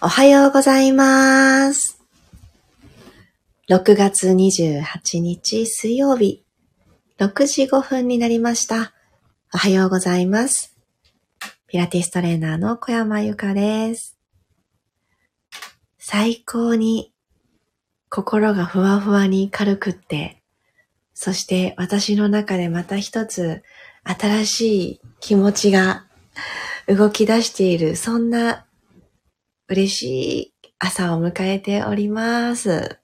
おはようございます。6月28日水曜日、6時5分になりました。おはようございます。ピラティストレーナーの小山由かです。最高に心がふわふわに軽くって、そして私の中でまた一つ新しい気持ちが動き出している、そんな嬉しい朝を迎えております。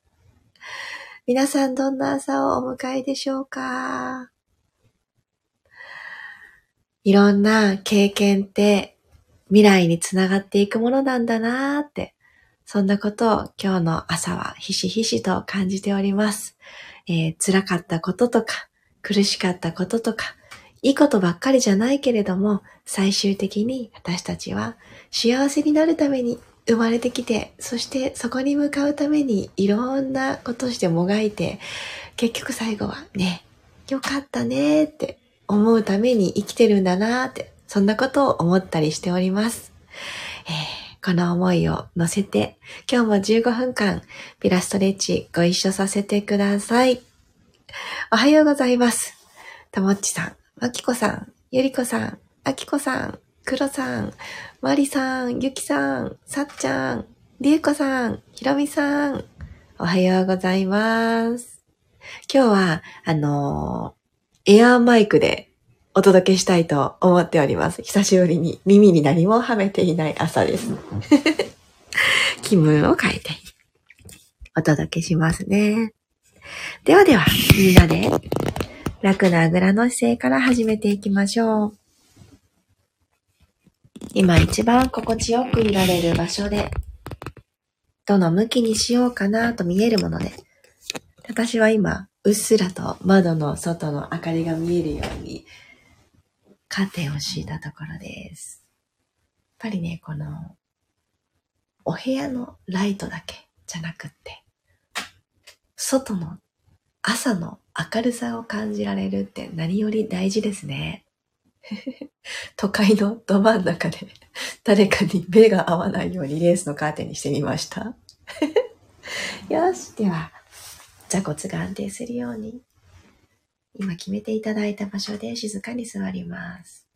皆さんどんな朝をお迎えでしょうか？いろんな経験って未来につながっていくものなんだなーって、そんなことを今日の朝はひしひしと感じております。えー、辛かったこととか、苦しかったこととか、いいことばっかりじゃないけれども、最終的に私たちは幸せになるために生まれてきて、そしてそこに向かうためにいろんなことしてもがいて、結局最後はね、よかったねって思うために生きてるんだなって、そんなことを思ったりしております。えー、この思いを乗せて、今日も15分間、ピラストレッチご一緒させてください。おはようございます。たもっちさん、まきこさん、ゆりこさん、あきこさん、くろさん、まりさん、ゆきさん、さっちゃん、りえこさん、ひろみさん、おはようございます。今日は、あのー、エアーマイクでお届けしたいと思っております。久しぶりに耳に何もはめていない朝です。気分を変えてお届けしますね。ではでは、みんなで楽なあぐらの姿勢から始めていきましょう。今一番心地よくいられる場所で、どの向きにしようかなと見えるもので、私は今、うっすらと窓の外の明かりが見えるように、カーテンを敷いたところです。やっぱりね、この、お部屋のライトだけじゃなくって、外の朝の明るさを感じられるって何より大事ですね。都会のど真ん中で誰かに目が合わないようにレースのカーテンにしてみました。よし。では、座骨が安定するように、今決めていただいた場所で静かに座ります。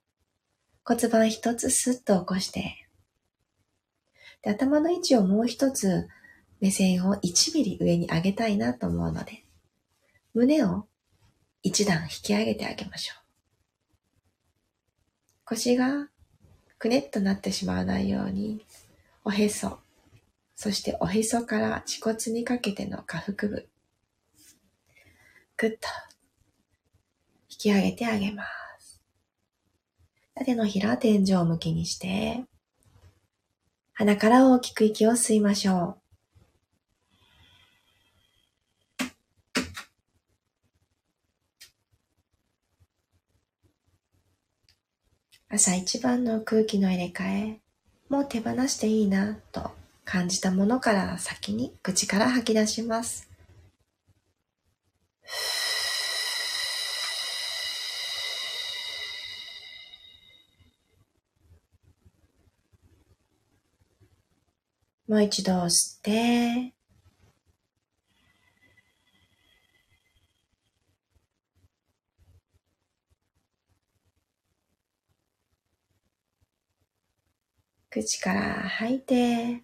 骨盤一つスッと起こして、で頭の位置をもう一つ目線を1ミリ上に上げたいなと思うので、胸を一段引き上げてあげましょう。腰がくねっとなってしまわないように、おへそ、そしておへそから恥骨にかけての下腹部、ぐっと引き上げてあげます。手のひら天井を向きにして、鼻から大きく息を吸いましょう。朝一番の空気の入れ替え、もう手放していいなと感じたものから先に口から吐き出します。もう一度吸って、口から吐いて、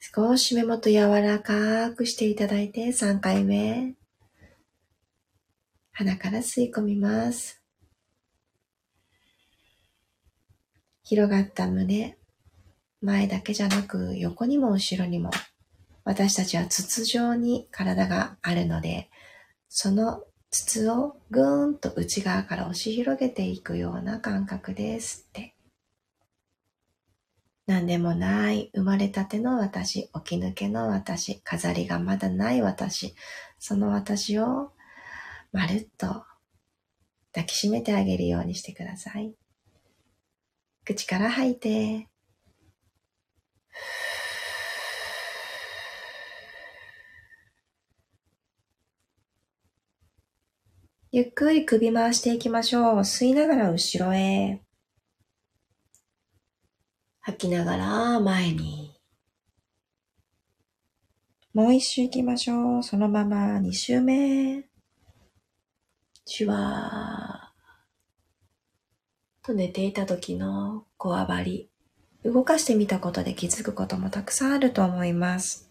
少し目元柔らかくしていただいて3回目。鼻から吸い込みます。広がった胸、前だけじゃなく横にも後ろにも、私たちは筒状に体があるので、その筒をぐーんと内側から押し広げていくような感覚ですって。何でもない、生まれたての私、起き抜けの私、飾りがまだない私、その私をまるっと抱きしめてあげるようにしてください。口から吐いて、ゆっくり首回していきましょう。吸いながら後ろへ。吐きながら前に。もう一周行きましょう。そのまま二周目。シュワー。と寝ていた時のこわばり。動かしてみたことで気づくこともたくさんあると思います。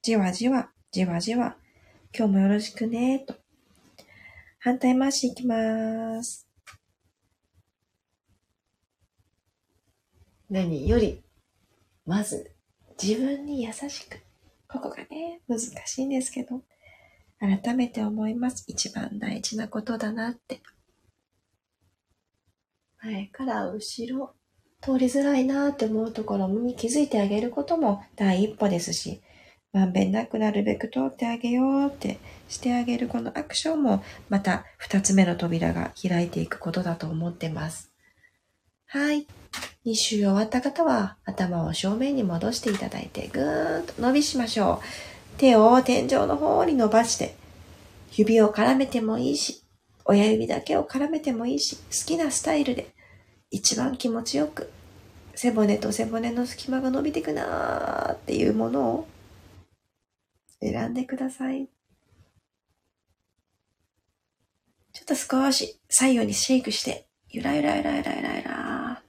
じわじわ、じわじわ。今日もよろしくね、と。反対回しいきます。何より、まず自分に優しく。ここがね、難しいんですけど、改めて思います。一番大事なことだなって。前から後ろ、通りづらいなって思うところに気づいてあげることも第一歩ですし、まんべんなくなるべく通ってあげようってしてあげるこのアクションもまた二つ目の扉が開いていくことだと思ってます。はい。2周終わった方は頭を正面に戻していただいてぐーんと伸びしましょう。手を天井の方に伸ばして指を絡めてもいいし、親指だけを絡めてもいいし、好きなスタイルで一番気持ちよく背骨と背骨の隙間が伸びていくなーっていうものを選んでください。ちょっと少し左右にシェイクして、ゆらゆらゆらゆらゆらゆら。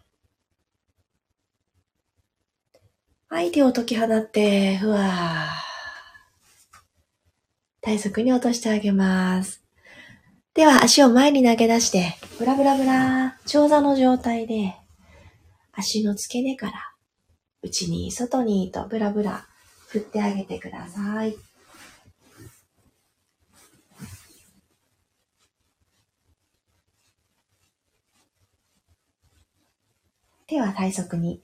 はい、手を解き放って、ふわー体側に落としてあげます。では、足を前に投げ出して、ブラブラブラ、長座の状態で、足の付け根から、内に外にとブラブラ振ってあげてください。手は体側に、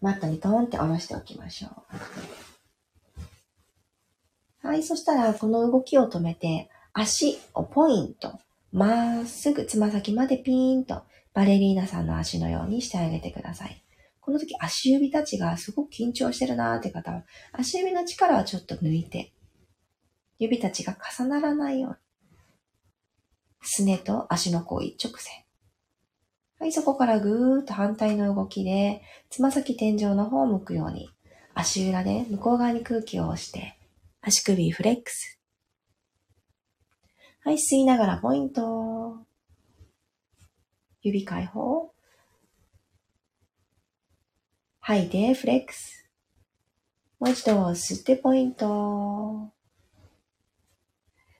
マットにトーンって下ろしておきましょう。はい、そしたらこの動きを止めて、足をポイント、まっすぐつま先までピーンとバレリーナさんの足のようにしてあげてください。この時足指たちがすごく緊張してるなーって方は、足指の力はちょっと抜いて、指たちが重ならないように。すねと足の甲一直線。はい、そこからぐーっと反対の動きで、つま先天井の方を向くように、足裏で向こう側に空気を押して、足首フレックス。はい、吸いながらポイント。指解放。吐いてフレックス。もう一度吸ってポイント。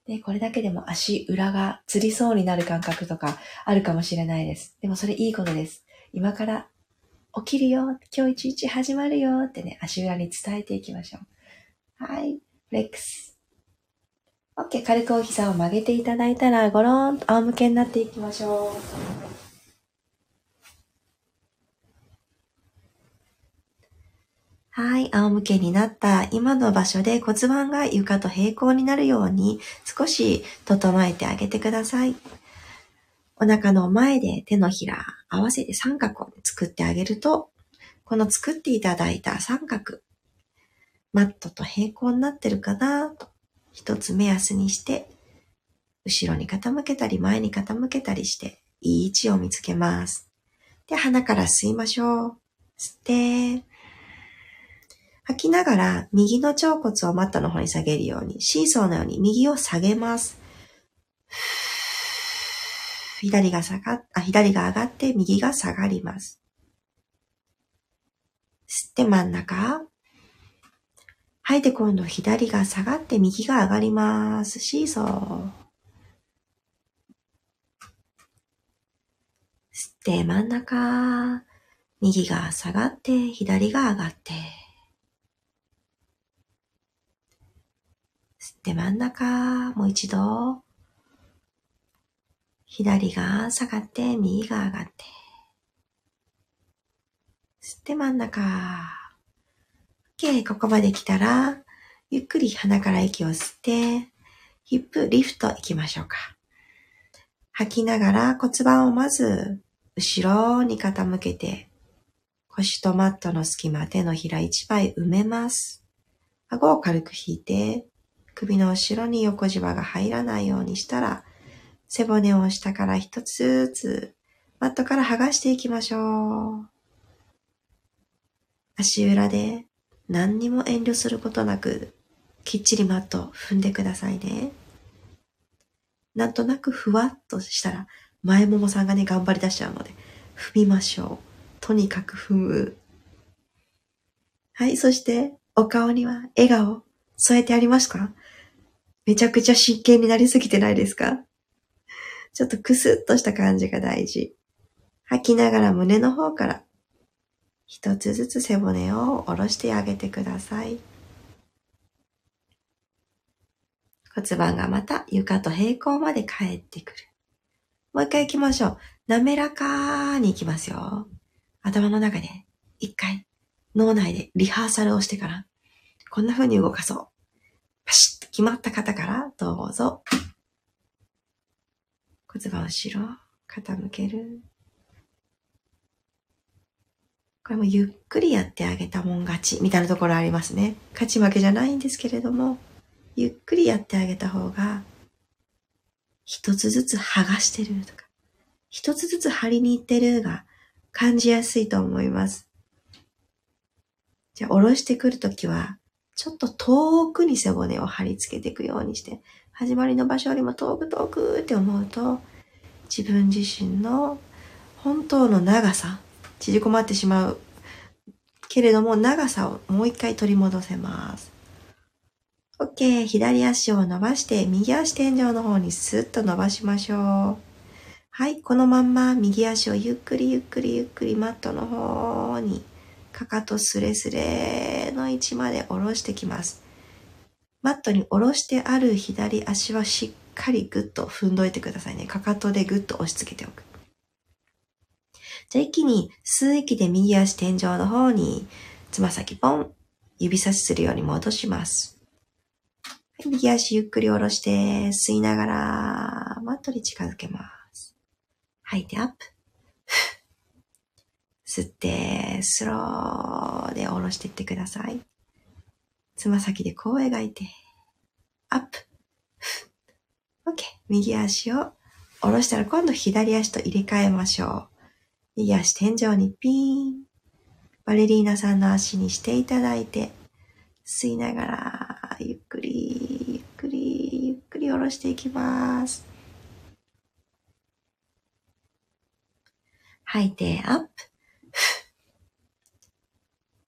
で、これだけでも足裏がつりそうになる感覚とかあるかもしれないです。でもそれいいことです。今から起きるよ、今日一日始まるよってね、足裏に伝えていきましょう。はい、フレックス。OK、軽くお膝を曲げていただいたら、ゴローンと仰向けになっていきましょう。はい。仰向けになった今の場所で骨盤が床と平行になるように少し整えてあげてください。お腹の前で手のひら合わせて三角を作ってあげると、この作っていただいた三角、マットと平行になってるかなと一つ目安にして、後ろに傾けたり前に傾けたりして、いい位置を見つけます。で、鼻から吸いましょう。吸って、吐きながら右の腸骨をマットの方に下げるように、シーソーのように右を下げます。左が下がっ、あ、左が上がって右が下がります。吸って真ん中。吐いて今度左が下がって右が上がります。シーソー。吸って真ん中。右が下がって左が上がって。吸って真ん中、もう一度。左が下がって、右が上がって。吸って真ん中。OK、ここまで来たら、ゆっくり鼻から息を吸って、ヒップリフト行きましょうか。吐きながら骨盤をまず後ろに傾けて、腰とマットの隙間、手のひら一枚埋めます。顎を軽く引いて、首の後ろに横じわが入らないようにしたら、背骨を下から一つずつ、マットから剥がしていきましょう。足裏で何にも遠慮することなく、きっちりマット踏んでくださいね。なんとなくふわっとしたら、前ももさんがね、頑張り出しちゃうので、踏みましょう。とにかく踏む。はい、そして、お顔には笑顔添えてありますか？めちゃくちゃ真剣になりすぎてないですか？ちょっとクスッとした感じが大事。吐きながら胸の方から一つずつ背骨を下ろしてあげてください。骨盤がまた床と平行まで帰ってくる。もう一回行きましょう。滑らかに行きますよ。頭の中で一回脳内でリハーサルをしてから、こんな風に動かそう。パシッと決まった方からどうぞ。骨盤後ろ、傾ける。これもゆっくりやってあげたもん勝ちみたいなところありますね。勝ち負けじゃないんですけれども、ゆっくりやってあげた方が、一つずつ剥がしてるとか、一つずつ張りに行ってるが感じやすいと思います。じゃあ、下ろしてくるときは、ちょっと遠くに背骨を貼り付けていくようにして、始まりの場所よりも遠く遠くって思うと、自分自身の本当の長さ、縮こまってしまうけれども、長さをもう一回取り戻せます。OK。左足を伸ばして、右足天井の方にスッと伸ばしましょう。はい。このまんま、右足をゆっくりゆっくりゆっくりマットの方に、かかとスレスレの位置まで下ろしてきます。マットに下ろしてある左足はしっかりグッと踏んどいてくださいね。かかとでグッと押し付けておく。じゃあ一気に吸う息で右足天井の方につま先ポン、指差しするように戻します。はい右足ゆっくり下ろして吸いながらマットに近づけます。吐いてアップ。吸って、スローで下ろしていってください。つま先でこう描いて、アップ。OK。右足を下ろしたら今度左足と入れ替えましょう。右足天井にピーン。バレリーナさんの足にしていただいて、吸いながら、ゆっくり、ゆっくり、ゆっくり下ろしていきます。吐いて、アップ。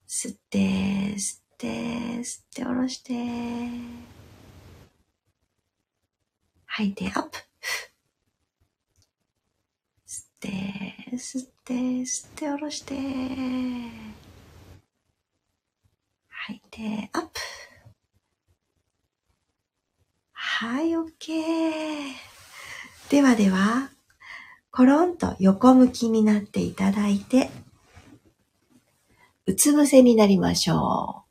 吸って、吸って、吸って下ろして。吐いて、アップ。吸って、吸って、吸って下ろして。吐いて、アップ。はい、OK。ではでは、コロンと横向きになっていただいて、うつ伏せになりましょう。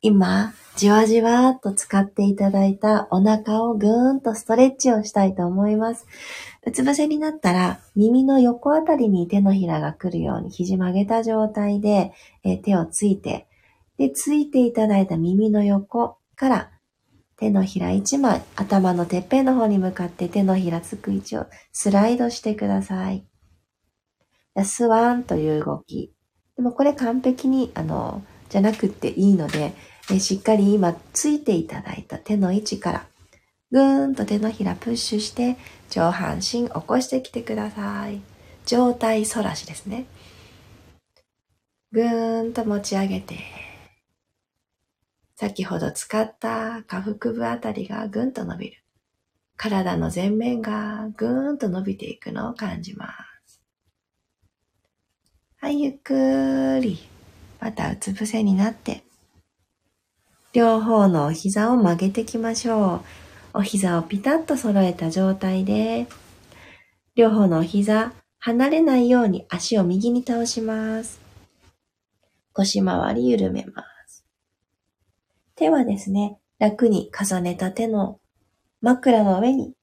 今、じわじわっと使っていただいたお腹をぐーんとストレッチをしたいと思います。うつ伏せになったら、耳の横あたりに手のひらが来るように肘曲げた状態で、え手をついて、で、ついていただいた耳の横から手のひら1枚、頭のてっぺんの方に向かって手のひらつく位置をスライドしてください。スワンという動き。でもこれ完璧に、あの、じゃなくていいので、えしっかり今ついていただいた手の位置から、ぐーんと手のひらプッシュして、上半身起こしてきてください。上体反らしですね。ぐーんと持ち上げて、先ほど使った下腹部あたりがぐんと伸びる。体の前面がぐーんと伸びていくのを感じます。はい、ゆっくり。またうつ伏せになって、両方のお膝を曲げてきましょう。お膝をピタッと揃えた状態で、両方のお膝、離れないように足を右に倒します。腰回り緩めます。手はですね、楽に重ねた手の枕の上に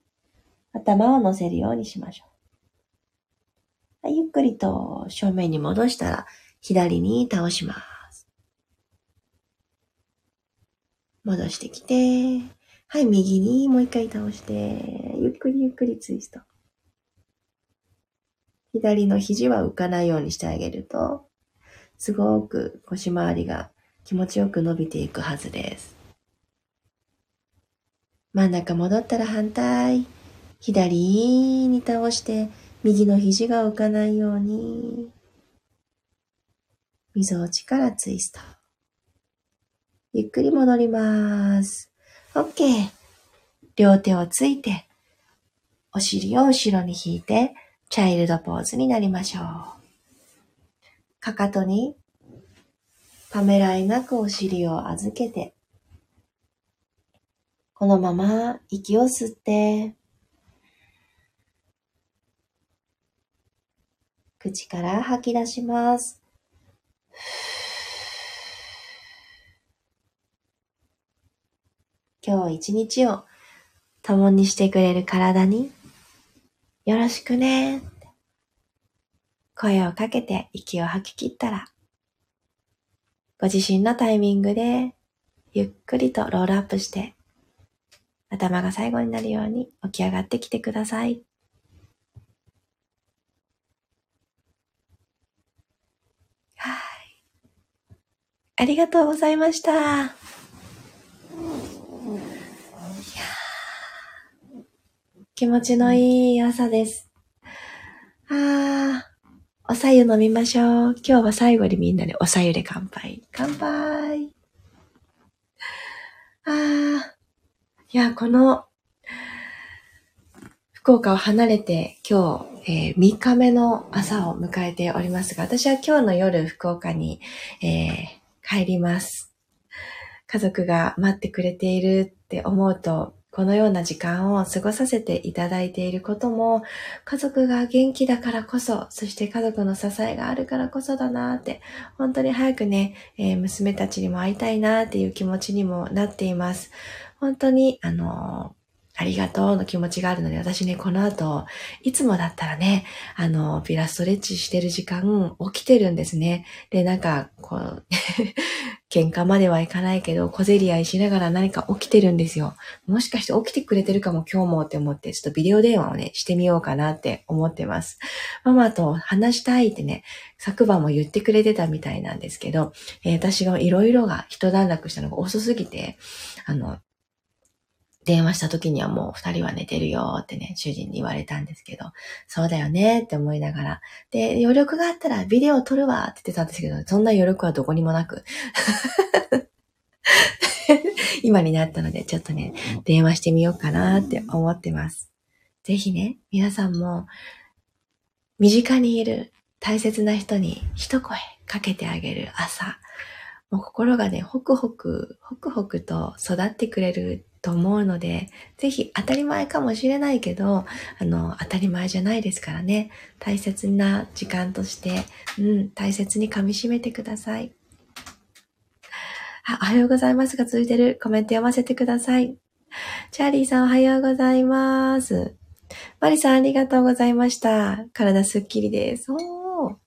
頭を乗せるようにしましょう。ゆっくりと正面に戻したら左に倒します。戻してきて、はい、右にもう一回倒して、ゆっくりゆっくりツイスト。左の肘は浮かないようにしてあげると、すごく腰回りが気持ちよく伸びていくはずです。真ん中戻ったら反対。左に倒して、右の肘が浮かないように、溝落ちからツイスト。ゆっくり戻ります。OK。両手をついて、お尻を後ろに引いて、チャイルドポーズになりましょう。かかとに、ためらいなくお尻を預けて、このまま息を吸って、口から吐き出します。今日一日を共にしてくれる体によろしくね声をかけて息を吐き切ったらご自身のタイミングでゆっくりとロールアップして頭が最後になるように起き上がってきてください。ありがとうございました。気持ちのいい朝です。あー、おさゆ飲みましょう。今日は最後にみんなでおさゆで乾杯。乾杯。あー、いや、この、福岡を離れて今日、えー、3日目の朝を迎えておりますが、私は今日の夜福岡に、えー帰ります。家族が待ってくれているって思うと、このような時間を過ごさせていただいていることも、家族が元気だからこそ、そして家族の支えがあるからこそだなって、本当に早くね、えー、娘たちにも会いたいなっていう気持ちにもなっています。本当に、あのありがとうの気持ちがあるので、私ね、この後、いつもだったらね、あの、ピラストレッチしてる時間、起きてるんですね。で、なんか、こう、喧嘩まではいかないけど、小競り合いしながら何か起きてるんですよ。もしかして起きてくれてるかも今日もって思って、ちょっとビデオ電話をね、してみようかなって思ってます。ママと話したいってね、昨晩も言ってくれてたみたいなんですけど、えー、私がいろいろが一段落したのが遅すぎて、あの、電話した時にはもう二人は寝てるよってね、主人に言われたんですけど、そうだよねって思いながら。で、余力があったらビデオ撮るわって言ってたんですけど、そんな余力はどこにもなく。今になったので、ちょっとね、電話してみようかなって思ってます。ぜひね、皆さんも、身近にいる大切な人に一声かけてあげる朝、もう心がね、ホクホク、ホクホクと育ってくれると思うので、ぜひ当たり前かもしれないけど、あの、当たり前じゃないですからね。大切な時間として、うん、大切に噛み締めてください。あ、おはようございますが続いてる。コメント読ませてください。チャーリーさんおはようございます。マリさんありがとうございました。体すっきりです。おー。あー、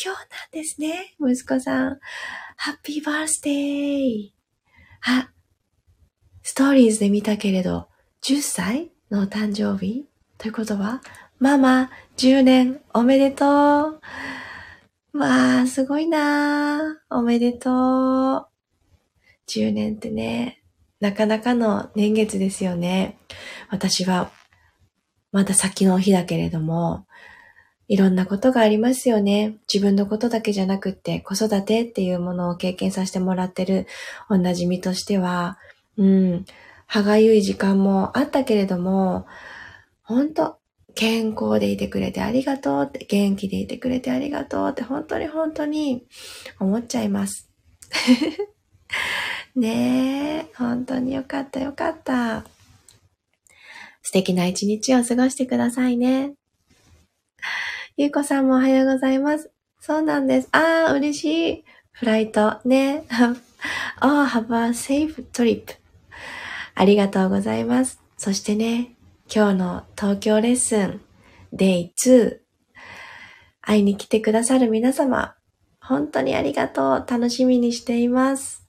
今日なんですね。息子さん。ハッピーバースデー。あ、ストーリーズで見たけれど、10歳のお誕生日？ということは、ママ、10年おめでとう。わあ、すごいなおめでとう。10年ってね、なかなかの年月ですよね。私は、まだ先の日だけれども、いろんなことがありますよね。自分のことだけじゃなくって、子育てっていうものを経験させてもらってる同じ身としては、うん、歯がゆい時間もあったけれども、本当健康でいてくれてありがとうって、元気でいてくれてありがとうって、本当に本当に思っちゃいます。ねえ、本当によかったよかった。素敵な一日を過ごしてくださいね。ゆうこさんもおはようございます。そうなんです。ああ、嬉しい。フライト。ね。oh, have a safe trip. ありがとうございます。そしてね、今日の東京レッスン、Day2 会いに来てくださる皆様、本当にありがとう。楽しみにしています。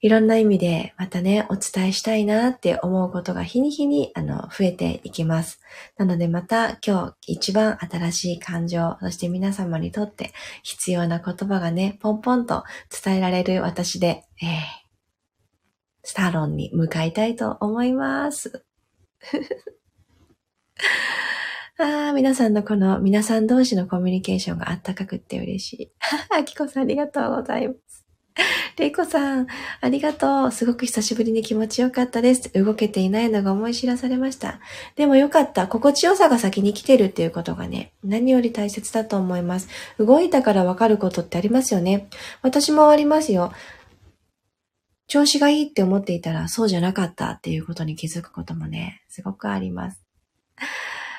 いろんな意味でまたね、お伝えしたいなって思うことが日に日にあの増えていきます。なのでまた今日一番新しい感情、そして皆様にとって必要な言葉がね、ポンポンと伝えられる私で、えー、サロンに向かいたいと思います。ああ、皆さんのこの皆さん同士のコミュニケーションがあったかくって嬉しい。あきこさんありがとうございます。れいこさん、ありがとう。すごく久しぶりに気持ちよかったです。動けていないのが思い知らされました。でもよかった。心地よさが先に来てるっていうことがね、何より大切だと思います。動いたからわかることってありますよね。私もありますよ。調子がいいって思っていたらそうじゃなかったっていうことに気づくこともね、すごくあります。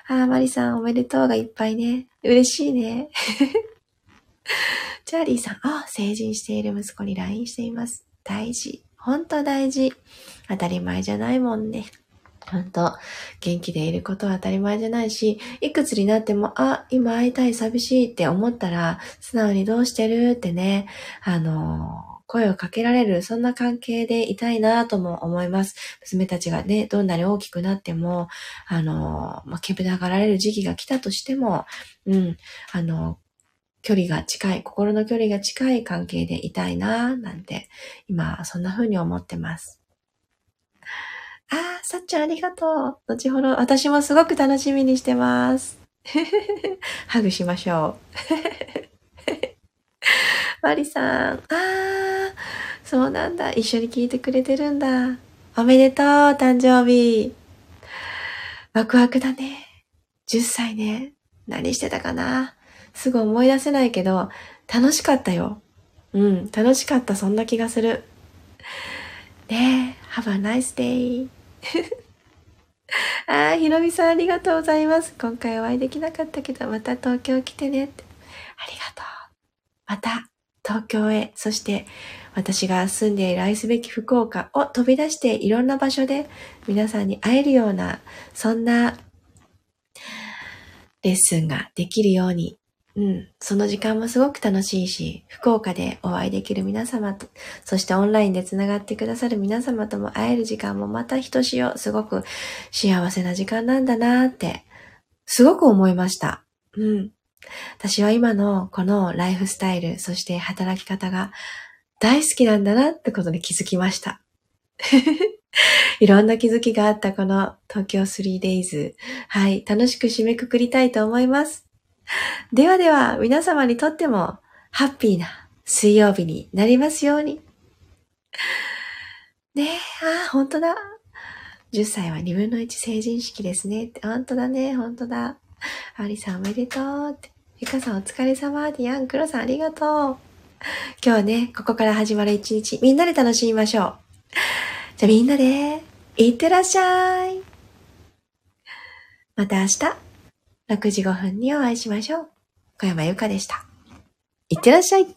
あー、マリさんおめでとうがいっぱいね。嬉しいね。チャーリーさん、あ、成人している息子に LINE しています。大事。本当大事。当たり前じゃないもんね。ほんと、元気でいることは当たり前じゃないし、いくつになっても、あ、今会いたい寂しいって思ったら、素直にどうしてるってね、あの声をかけられる、そんな関係でいたいなとも思います。娘たちがね、どんなに大きくなっても、あの、まあ、けぶながられる時期が来たとしても、うん、あの、距離が近い、心の距離が近い関係でいたいななんて、今、そんな風に思ってます。あー、さっちゃんありがとう。後ほど、私もすごく楽しみにしてます。ハグしましょう。マリさん、あー、そうなんだ。一緒に聞いてくれてるんだ。おめでとう、誕生日。ワクワクだね。10歳ね。何してたかな？すぐ思い出せないけど、楽しかったよ。うん、楽しかった、そんな気がする。ねえ、have a nice day. ああ、ひろみさんありがとうございます。今回お会いできなかったけど、また東京来てねって。ありがとう。また東京へ、そして私が住んでいる愛すべき福岡を飛び出していろんな場所で皆さんに会えるような、そんなレッスンができるようにうん。その時間もすごく楽しいし、福岡でお会いできる皆様と、そしてオンラインで繋がってくださる皆様とも会える時間もまたひとしお、すごく幸せな時間なんだなって、すごく思いました。うん。私は今のこのライフスタイル、そして働き方が大好きなんだなってことに気づきました。いろんな気づきがあったこの東京 3days。はい。楽しく締めくくりたいと思います。ではでは、皆様にとっても、ハッピーな水曜日になりますように。ねえ、あ、本当だ。10歳は2分の1成人式ですね。本当だね、本当だ。アリさんおめでとうって。ゆかさんお疲れ様。ディアンクロさんありがとう。今日はね、ここから始まる一日、みんなで楽しみましょう。じゃあみんなで、いってらっしゃい。また明日。6時5分にお会いしましょう。小山由かでした。いってらっしゃい。